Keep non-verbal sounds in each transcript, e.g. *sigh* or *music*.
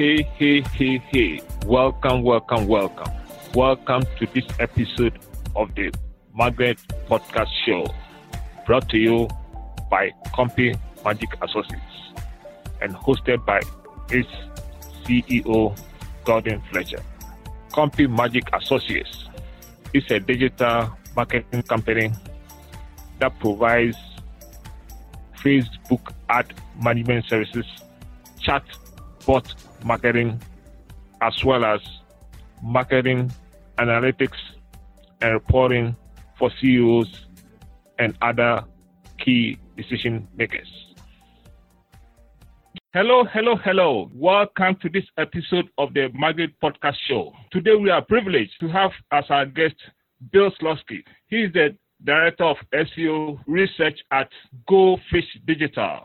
Hey, hey, hey, hey. Welcome, welcome, welcome. Welcome to this episode of the Magnate Podcast Show, brought to you by Compy Magic Associates and hosted by its CEO, Gordon Fletcher. Compumagick Associates is a digital marketing company that provides Facebook ad management services, chat bot marketing, as well as marketing analytics and reporting for CEOs and other key decision makers. Hello, hello, hello. Welcome to this episode of the Magnate Podcast Show. Today we are privileged to have as our guest Bill Slawski. He is the Director of SEO Research at Go Fish Digital,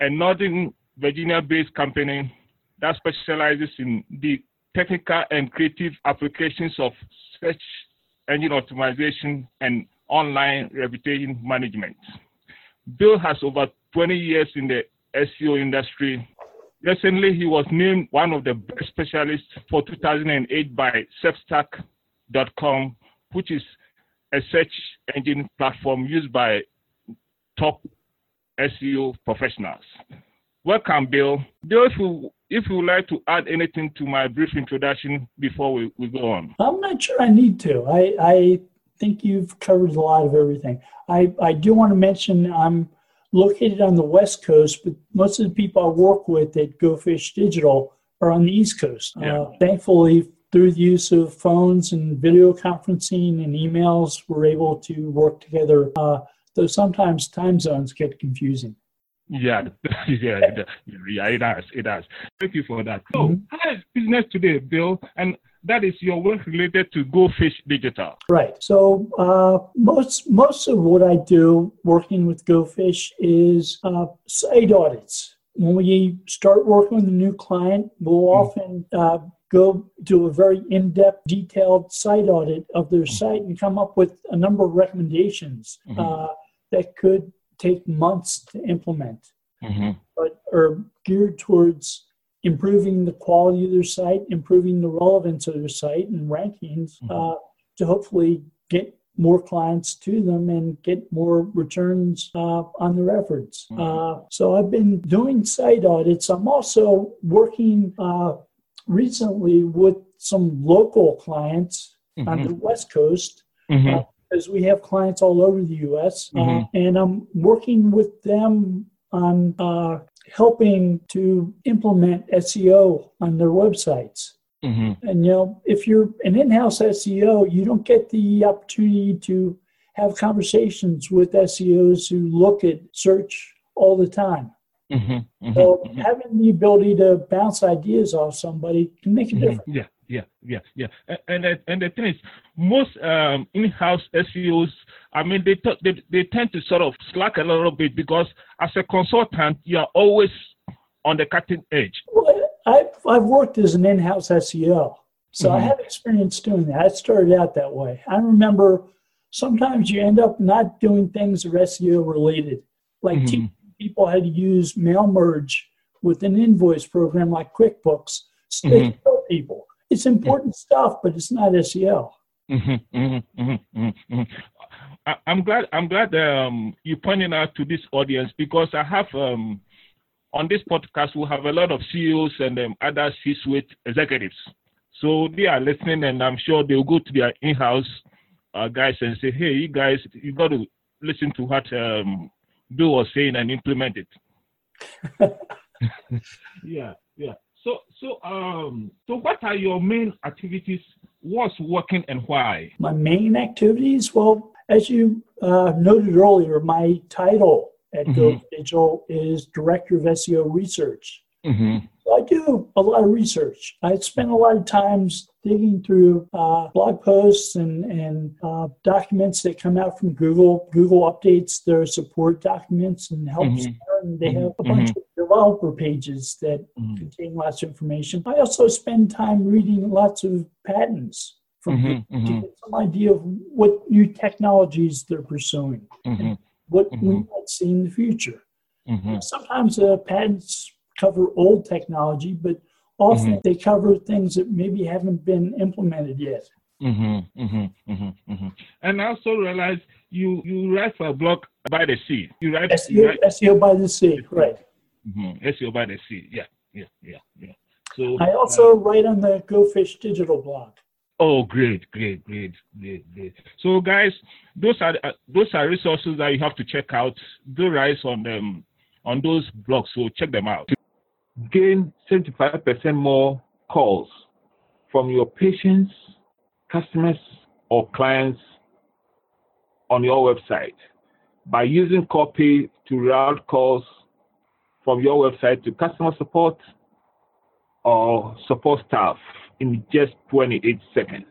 a Northern Virginia based company that specializes in the technical and creative applications of search engine optimization and online reputation management. Bill has over 20 years in the SEO industry. Recently, he was named one of the best specialists for 2008 by Substack.com, which is a search engine platform used by top SEO professionals. Welcome, Bill. If you if you would like to add anything to my brief introduction before we, we go on. I'm not sure I need to. I, I think you've covered a lot of everything. I, I do want to mention I'm located on the West Coast, but most of the people I work with at Go Fish Digital are on the East Coast. Yeah. Uh, thankfully, through the use of phones and video conferencing and emails, we're able to work together, uh, though sometimes time zones get confusing. Yeah, *laughs* yeah, yeah, it does. It does. Thank you for that. So, mm-hmm. how is business today, Bill? And that is your work related to Go Fish Digital. Right. So uh, most most of what I do working with Go Fish is uh, site audits. When we start working with a new client, we'll mm-hmm. often uh, go do a very in-depth, detailed site audit of their mm-hmm. site and come up with a number of recommendations mm-hmm. Uh, that could take months to implement, mm-hmm. but are geared towards improving the quality of their site, improving the relevance of their site and rankings mm-hmm. uh, to hopefully get more clients to them and get more returns uh, on their efforts. Mm-hmm. Uh, so I've been doing site audits. I'm also working uh, recently with some local clients on mm-hmm. the West Coast. Mm-hmm. Uh, because we have clients all over the U.S. Uh, mm-hmm. Uh, and I'm working with them on uh, helping to implement SEO on their websites. Mm-hmm. And you know, if you're an in-house SEO, you don't get the opportunity to have conversations with SEOs who look at search all the time. Mm-hmm. Mm-hmm. So having the ability to bounce ideas off somebody can make a mm-hmm. difference. Yeah yeah, yeah, yeah. And and, and the thing is, most um, in-house SEOs, I mean, they, t- they they tend to sort of slack a little bit because as a consultant, you are always on the cutting edge. Well, I've I've worked as an in-house SEO, so mm-hmm. I have experience doing that. I started out that way. I remember sometimes you end up not doing things that are SEO related, like mm-hmm. teaching people had to use mail merge with an invoice program like QuickBooks. So mm-hmm. they show people it's important mm-hmm. stuff, but it's not SEO. Mm-hmm, mm-hmm, mm-hmm, mm-hmm, I, am glad. I'm glad um, you pointed out to this audience because I have um, on this podcast we have a lot of CEOs and um, other C-suite executives. So they are listening, and I'm sure they'll go to their in-house uh, guys and say, "Hey, you guys, you got to listen to what um, Bill was saying and implement it." *laughs* yeah, yeah. So, so, um, so what are your main activities? What's working and why? My main activities, well, as you uh, noted earlier, my title at mm-hmm. Go Digital is Director of SEO Research. Mm-hmm. I do a lot of research. I spend a lot of times digging through uh, blog posts and, and uh, documents that come out from Google. Google updates their support documents and helps. Mm-hmm. And they have a bunch mm-hmm. of developer pages that mm-hmm. contain lots of information. I also spend time reading lots of patents from mm-hmm. to get some idea of what new technologies they're pursuing and what we might see in the future. Sometimes the patents cover old technology, but often mm-hmm. they cover things that maybe haven't been implemented yet. Mm-hmm, mm-hmm, mm-hmm, mm-hmm. And I also realize you you write for a blog by the sea. You write SEO, you write, SEO by the sea, right? Mm-hmm. SEO by the sea. Yeah, yeah, yeah, yeah. So I also uh, write on the GoFish digital blog. Oh, great, great, great, great, great. So, guys, those are uh, those are resources that you have to check out. Do rise on them on those blogs, so check them out. Gain 75% more calls from your patients, customers, or clients on your website by using copy to route calls from your website to customer support or support staff in just 28 seconds.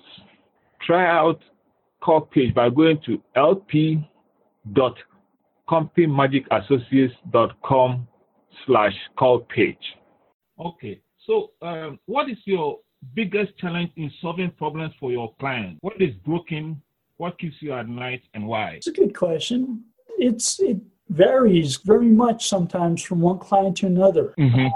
Try out page by going to lp.compumagickAssociates.com slash call page. Okay, so um, what is your biggest challenge in solving problems for your client? What is broken? What keeps you at night and why? It's a good question. It's it varies very much sometimes from one client to another. Mm-hmm.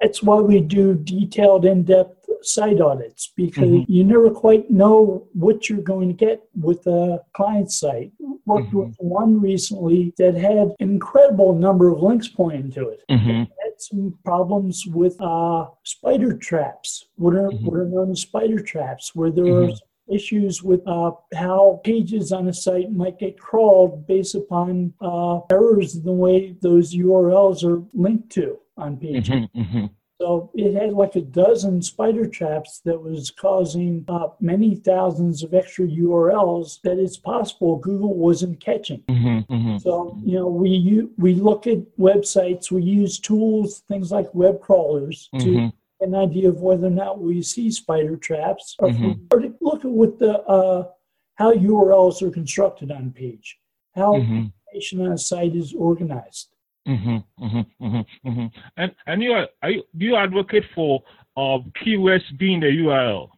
That's why we do detailed, in depth site audits because mm-hmm. you never quite know what you're going to get with a client site. Worked mm-hmm. with one recently that had an incredible number of links pointing to it. Mm-hmm. Had some problems with uh, spider traps, what are, mm-hmm. what are known as spider traps, where there are mm-hmm. issues with uh, how pages on a site might get crawled based upon uh, errors in the way those URLs are linked to on pages. Mm-hmm, mm-hmm. So it had like a dozen spider traps that was causing uh, many thousands of extra URLs that it's possible Google wasn't catching. Mm-hmm, mm-hmm. So you know we we look at websites, we use tools, things like web crawlers to mm-hmm. an idea of whether or not we see spider traps, or, mm-hmm. or to look at what the uh, how URLs are constructed on page, how mm-hmm. information on a site is organized. Mm-hmm, mm-hmm, mm-hmm, and and you are, are you, do you advocate for uh, keywords being the URL?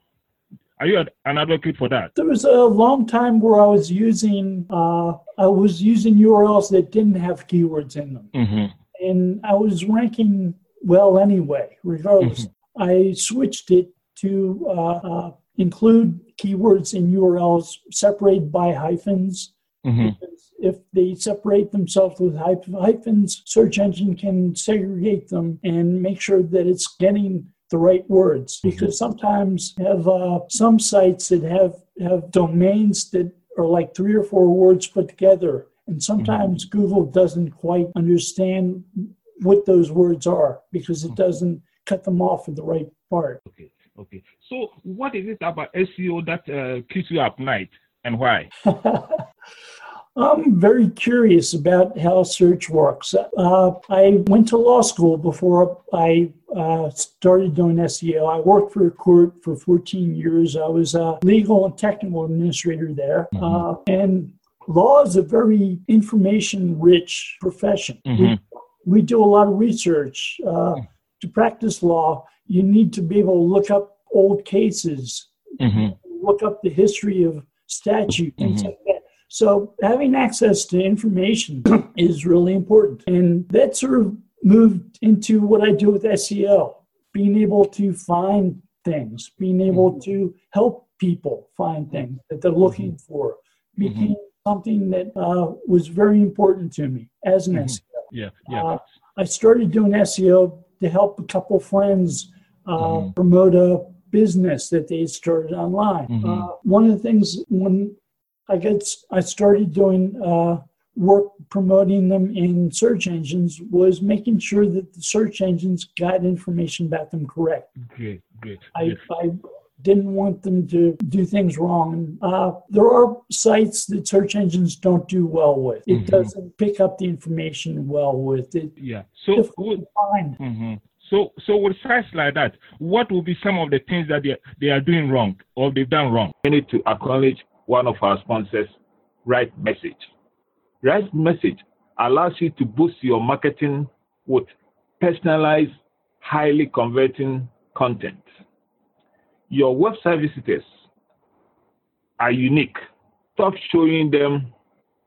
Are you an advocate for that? There was a long time where I was using uh, I was using URLs that didn't have keywords in them, mm-hmm. and I was ranking well anyway. Regardless, mm-hmm. I switched it to uh, uh, include keywords in URLs separated by hyphens. Mm-hmm if they separate themselves with hyphens, search engine can segregate them and make sure that it's getting the right words. Mm-hmm. Because sometimes have uh, some sites that have have domains that are like three or four words put together, and sometimes mm-hmm. Google doesn't quite understand what those words are because it mm-hmm. doesn't cut them off at the right part. Okay. Okay. So, what is it about SEO that uh, keeps you up night, and why? *laughs* I'm very curious about how search works. Uh, I went to law school before I uh, started doing SEO. I worked for a court for 14 years. I was a legal and technical administrator there. Mm-hmm. Uh, and law is a very information rich profession. Mm-hmm. We, we, do a lot of research. Uh, to practice law, you need to be able to look up old cases, mm-hmm. look up the history of statute, things mm-hmm. like that so having access to information *clears throat* is really important. And that sort of moved into what I do with SEO, being able to find things, being able mm-hmm. to help people find things that they're looking mm-hmm. for became mm-hmm. something that uh, was very important to me as an mm-hmm. SEO. Yeah, yeah. Uh, I started doing SEO to help a couple friends uh, mm-hmm. promote a business that they started online. Mm-hmm. Uh, one of the things when I get I started doing uh, work promoting them in search engines was making sure that the search engines got information about them correct. Great, great. I, I didn't want them to do things wrong. Uh, there are sites that search engines don't do well with. It mm-hmm. doesn't pick up the information well with it. Yeah. So would, mm-hmm. So, so with sites like that, what will be some of the things that they, they are doing wrong or they've done wrong? We need to acknowledge one of our sponsors, Right Message. Right Message allows you to boost your marketing with personalized, highly converting content. Your website visitors are unique. Stop showing them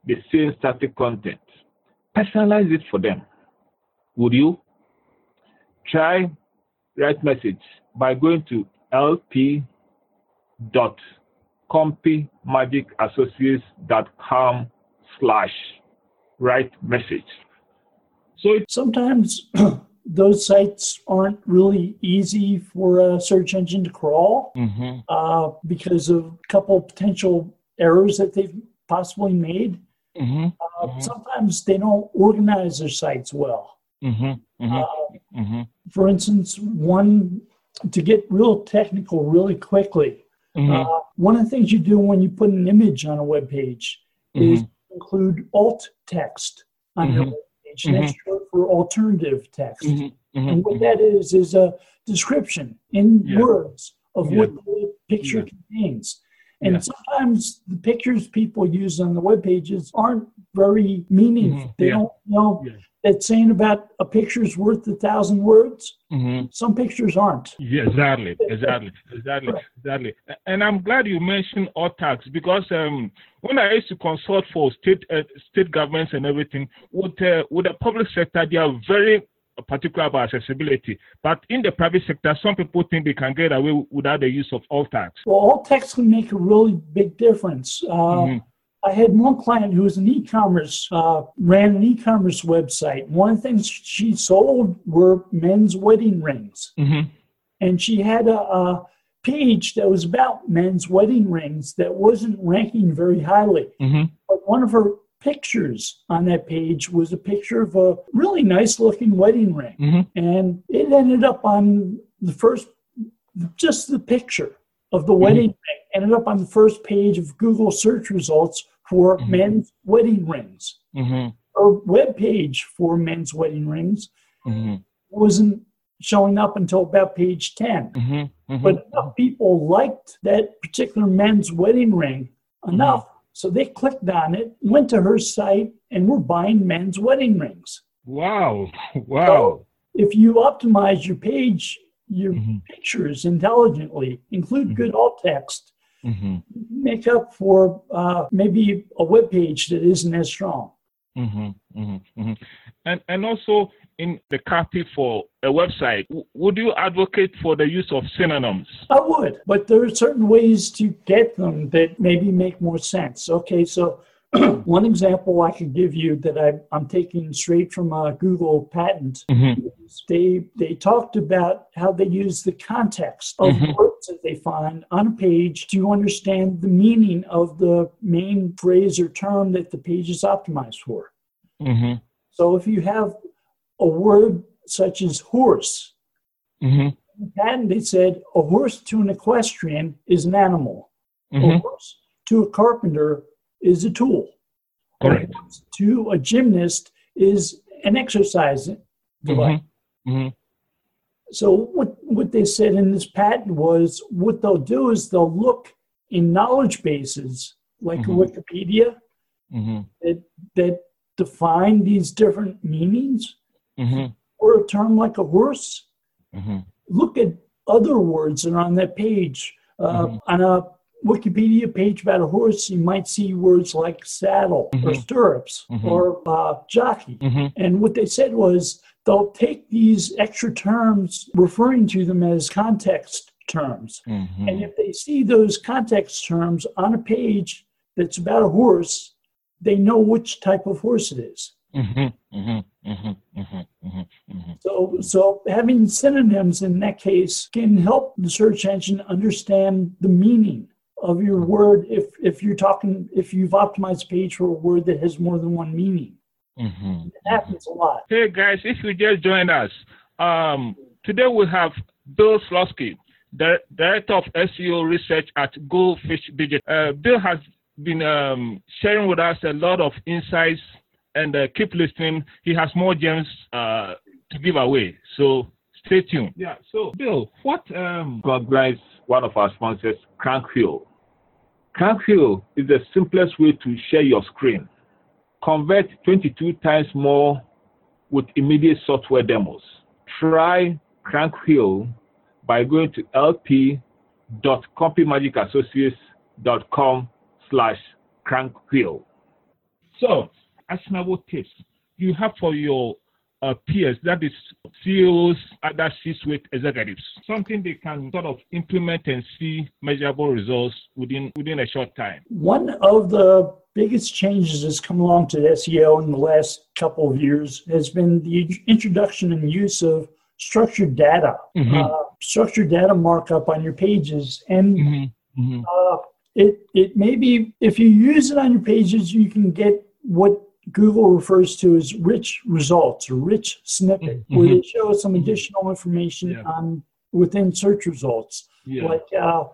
the same static content. Personalize it for them. Would you? try Right message by going to lp.compumagickassociates.com slash write message. So sometimes *clears throat* those sites aren't really easy for a search engine to crawl mm-hmm. uh, because of a couple potential errors that they've possibly made. Mm-hmm. Uh, mm-hmm. Sometimes they don't organize their sites well. Mm-hmm. Mm-hmm. Uh, mm-hmm. for instance, one to get real technical really quickly. Mm-hmm. Uh, one of the things you do when you put an image on a web page mm-hmm. is include alt text on your mm-hmm. web page. And that's short for alternative text. And what that is is a description in yeah. words of yeah. what the picture yeah. contains. And sometimes the pictures people use on the web pages aren't very meaningful. Mm-hmm. They don't know yeah. That saying about a picture is worth a thousand words. Mm-hmm. Some pictures aren't. Yeah, exactly, exactly, exactly, right. exactly. And I'm glad you mentioned alt tags because um, when I used to consult for state uh, state governments and everything, with uh, with the public sector, they are very particular about accessibility. But in the private sector, some people think they can get away without the use of alt tags. Well, alt tags can make a really big difference. Uh, mm-hmm. I had one client who was an e-commerce, uh, ran an e-commerce website. One of the things she sold were men's wedding rings. Mm-hmm. And she had a, a, page that was about men's wedding rings that wasn't ranking very highly. Mm-hmm. But one of her pictures on that page was a picture of a really nice looking wedding ring. Mm-hmm. And it ended up on the first, just the picture of the mm-hmm. wedding ring ended up on the first page of Google search results for mm-hmm. men's wedding rings. Mm-hmm. Or web page for men's wedding rings mm-hmm. wasn't showing up until about page 10. Mm-hmm. Mm-hmm. But enough people liked that particular men's wedding ring enough so they clicked on it, went to her site, and were buying men's wedding rings. Wow. *laughs* Wow. So if you optimize your page, your mm-hmm. pictures intelligently, include mm-hmm. good alt text, mm-hmm. make up for uh, maybe a web page that isn't as strong. Mm-hmm. Mm-hmm. Mm-hmm. And and also in the copy for a website, would you advocate for the use of synonyms? I would, but there are certain ways to get them that maybe make more sense. Okay, so *clears throat* one example I could give you that I, am taking straight from a Google patent. Mm-hmm. They they talked about how they use the context of mm-hmm. words that they find on a page to understand the meaning of the main phrase or term that the page is optimized for. Mm-hmm. So if you have a word such as horse. Mm-hmm. And they said a horse to an equestrian is an animal. Mm-hmm. A horse to a carpenter is a tool. Correct. To a gymnast is an exercise device. Mm-hmm. mm-hmm. So what what they said in this patent was what they'll do is they'll look in knowledge bases like mm-hmm. Wikipedia mm-hmm. that that define these different meanings mm-hmm. or a term like a horse, mm-hmm. look at other words that are on that page. Uh. On a Wikipedia page about a horse, you might see words like saddle or mm-hmm. stirrups mm-hmm. or uh, jockey. Mm-hmm. And what they said was they'll take these extra terms, referring to them as context terms. And if they see those context terms on a page that's about a horse, they know which type of horse it is. Mm-hmm, mm-hmm, mm-hmm, so, so having synonyms in that case can help the search engine understand the meaning of your word if if you're talking if you've optimized a page for a word that has more than one meaning. Mm-hmm. It happens a lot. Hey guys, if you just joined us, um, today we have Bill Slawski, the Director of SEO Research at GoFish Digital. Uh, Bill has been um, sharing with us a lot of insights and uh, keep listening. He has more gems uh, to give away. So stay tuned. Yeah. So, Bill, what? Um... God bless one of our sponsors, CrankWheel. CrankWheel is the simplest way to share your screen. Convert 22 times more with immediate software demos. Try CrankWheel by going to lp.compumagickassociates.com slash crankwheel. So, actionable tips you have for your uh, peers, that is CEOs, other C-suite executives, something they can sort of implement and see measurable results within within a short time. One of the biggest changes that's come along to SEO in the last couple of years has been the introduction and use of structured data, mm-hmm. uh, structured data markup on your pages, and mm-hmm. Mm-hmm. Uh, it it may be if you use it on your pages, you can get what Google refers to as rich results or rich snippet, mm-hmm. where they show some mm-hmm. additional information yeah. on within search results. Yeah. Like uh,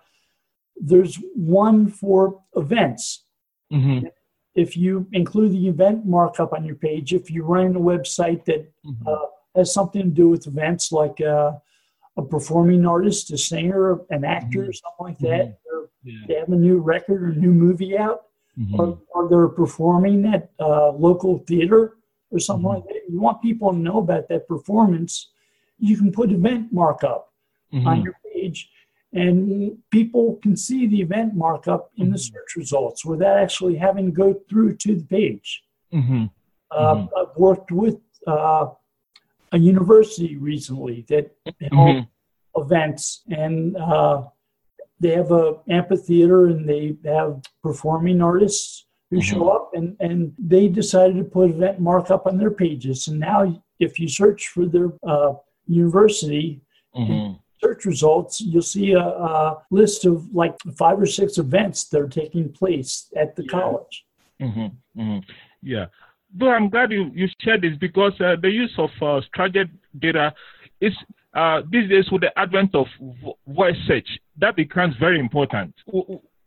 there's one for events. Mm-hmm. If you include the event markup on your page, if you're running a website that mm-hmm. uh, has something to do with events, like uh, a performing artist, a singer, an actor, mm-hmm. something like that, or yeah. they have a new record or new movie out, mm-hmm. or, or, they're performing at uh, local theater or something mm-hmm. like that. You want people to know about that performance. You can put event markup on mm-hmm. your page, and people can see the event markup in the mm-hmm. search results without actually having to go through to the page. Mm-hmm. Uh, I've worked with uh, a university recently that held events and uh, they have a amphitheater and they have performing artists who mm-hmm. show up and, and they decided to put event markup on their pages and now if you search for their uh, university mm-hmm. search results you'll see a, a, list of like five or six events that are taking place at the yeah. college mm-hmm. mm-hmm. yeah but i'm glad you, you shared this because uh, the use of uh, structured data is uh, these days with the advent of voice search, that becomes very important.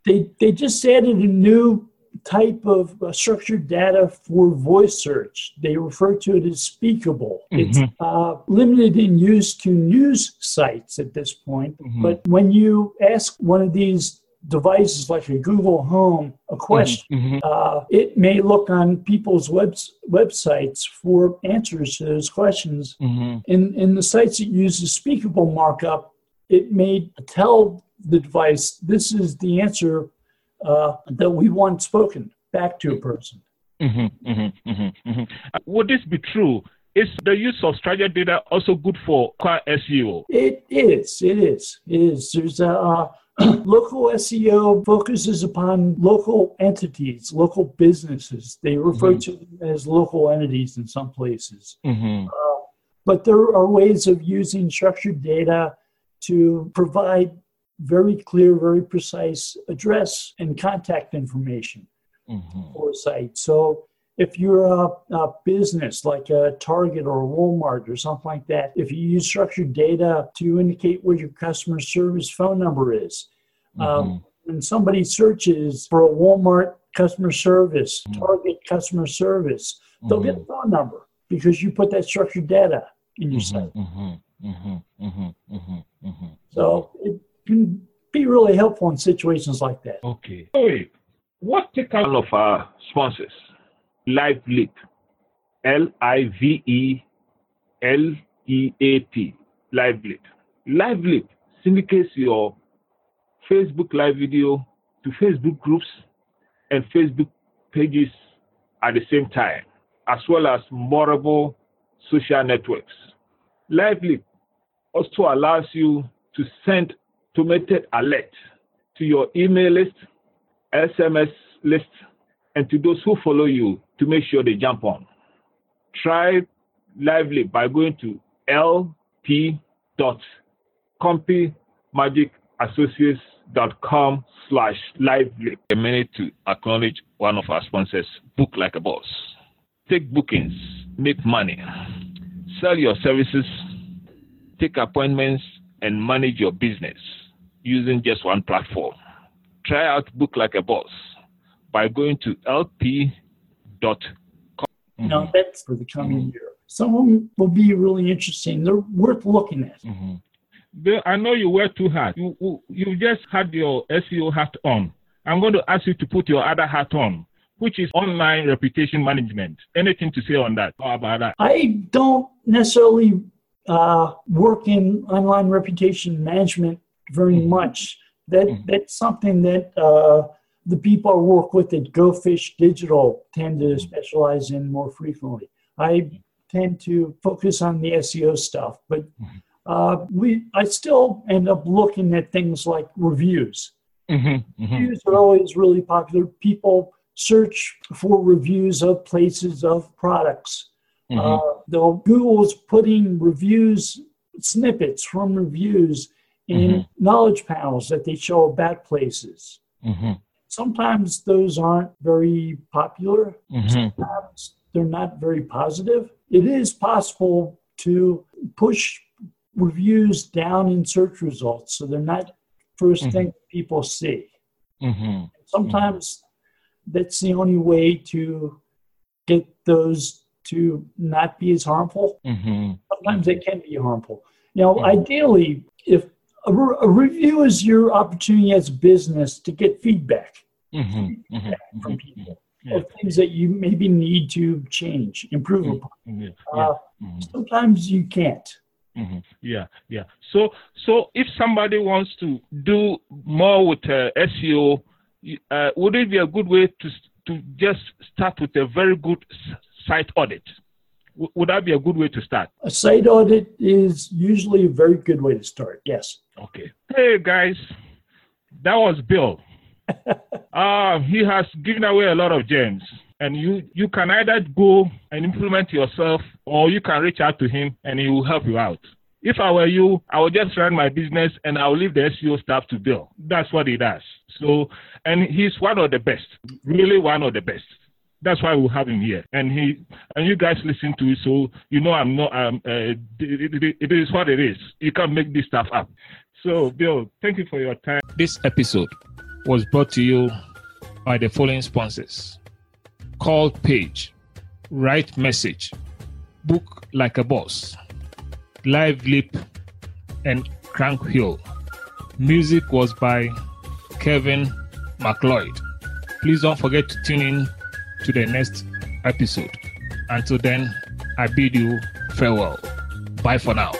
They, they just added a new type of uh, structured data for voice search. They refer to it as speakable. Mm-hmm. It's uh, limited in use to news sites at this point. Mm-hmm. But when you ask one of these devices like a Google Home a question, mm-hmm. uh, it may look on people's web, websites for answers to those questions. Mm-hmm. In, in the sites that use the speakable markup, it may tell the device this is the answer uh, that we want spoken back to a person. Mm-hmm, mm-hmm, mm-hmm, mm-hmm. Would this be true? Is the use of structured data also good for SEO? It is. It is. It is. There's a, uh, *clears throat* local SEO focuses upon local entities, local businesses. They refer mm-hmm. to them as local entities in some places. Mm-hmm. Uh, but there are ways of using structured data to provide very clear, very precise address and contact information mm-hmm. for a site. So if you're a, a, business like a Target or a Walmart or something like that, if you use structured data to indicate what your customer service phone number is, um, mm-hmm. um, when somebody searches for a Walmart customer service, mm-hmm. Target customer service, they'll mm-hmm. get a phone number because you put that structured data in your mm-hmm. site. Mm-hmm. So it can be really helpful in situations like that. Okay. Wait, what take out of our sponsors? LiveLeap, L I V E L E A P, LiveLeap. LiveLeap syndicates your Facebook live video to Facebook groups and Facebook pages at the same time, as well as multiple social networks. LiveLeap also allows you to send automated alerts to your email list, SMS list, and to those who follow you to make sure they jump on. Try LiveLeap by going to lp.compumagickAssociates.com slash liveleap. A minute to acknowledge one of our sponsors, Book Like a Boss. Take bookings, make money, sell your services, take appointments, and manage your business using just one platform. Try out Book Like a Boss by going to lp.com. Mm-hmm. Now, that's for the coming mm-hmm. year. Some of them will be really interesting. They're worth looking at. Mm-hmm. I know you work too hard. You, you just had your SEO hat on. I'm going to ask you to put your other hat on, which is online reputation management. Anything to say on that? How about that? I don't necessarily uh, work in online reputation management very mm-hmm. much. That mm-hmm. that's something that uh, the people I work with at GoFish Digital tend to specialize in more frequently. I tend to focus on the SEO stuff, but uh, we I still end up looking at things like reviews. Mm-hmm, mm-hmm. Reviews are always really popular. People search for reviews of places of products. Mhm. Uh, though Google's putting reviews, snippets from reviews in Mhm. knowledge panels that they show about places. Mm-hmm. Sometimes those aren't very popular. Mm-hmm. Sometimes they're not very positive. It is possible to push reviews down in search results so they're not 1st Mhm. thing people see. Mm-hmm. Sometimes that's the only way to get those to not be as harmful. Mm-hmm. Sometimes they can be harmful. Now, ideally, if a, re- a review is your opportunity as a business to get feedback Mm-hmm. from people Yeah. of things that you maybe need to change, improve Mm. upon. Yeah. Uh, Mhm. sometimes you can't. hmm Yeah, yeah. So, so if somebody wants to do more with uh, SEO, uh, would it be a good way to to just start with a very good site audit? W- would that be a good way to start? A site audit is usually a very good way to start. Yes. Okay. Hey guys, that was Bill. uh, *laughs* he has given away a lot of gems, and you you can either go and implement yourself, or you can reach out to him, and he will help you out. If I were you, I would just run my business and I will leave the SEO stuff to Bill. That's what he does. So, and he's one of the best, really one of the best. That's why we have him here, and he and you guys listen to it, so you know I'm not. Um, uh, it, it- it is what it is. You can't make this stuff up. So, Bill, thank you for your time. This episode was brought to you by the following sponsors: Call Page, Right Message, Book Like a Boss, Live Leap, and CrankWheel. Music was by Kevin MacLeod. Please don't forget to tune in to the next episode. Until then, I bid you farewell. Bye for now.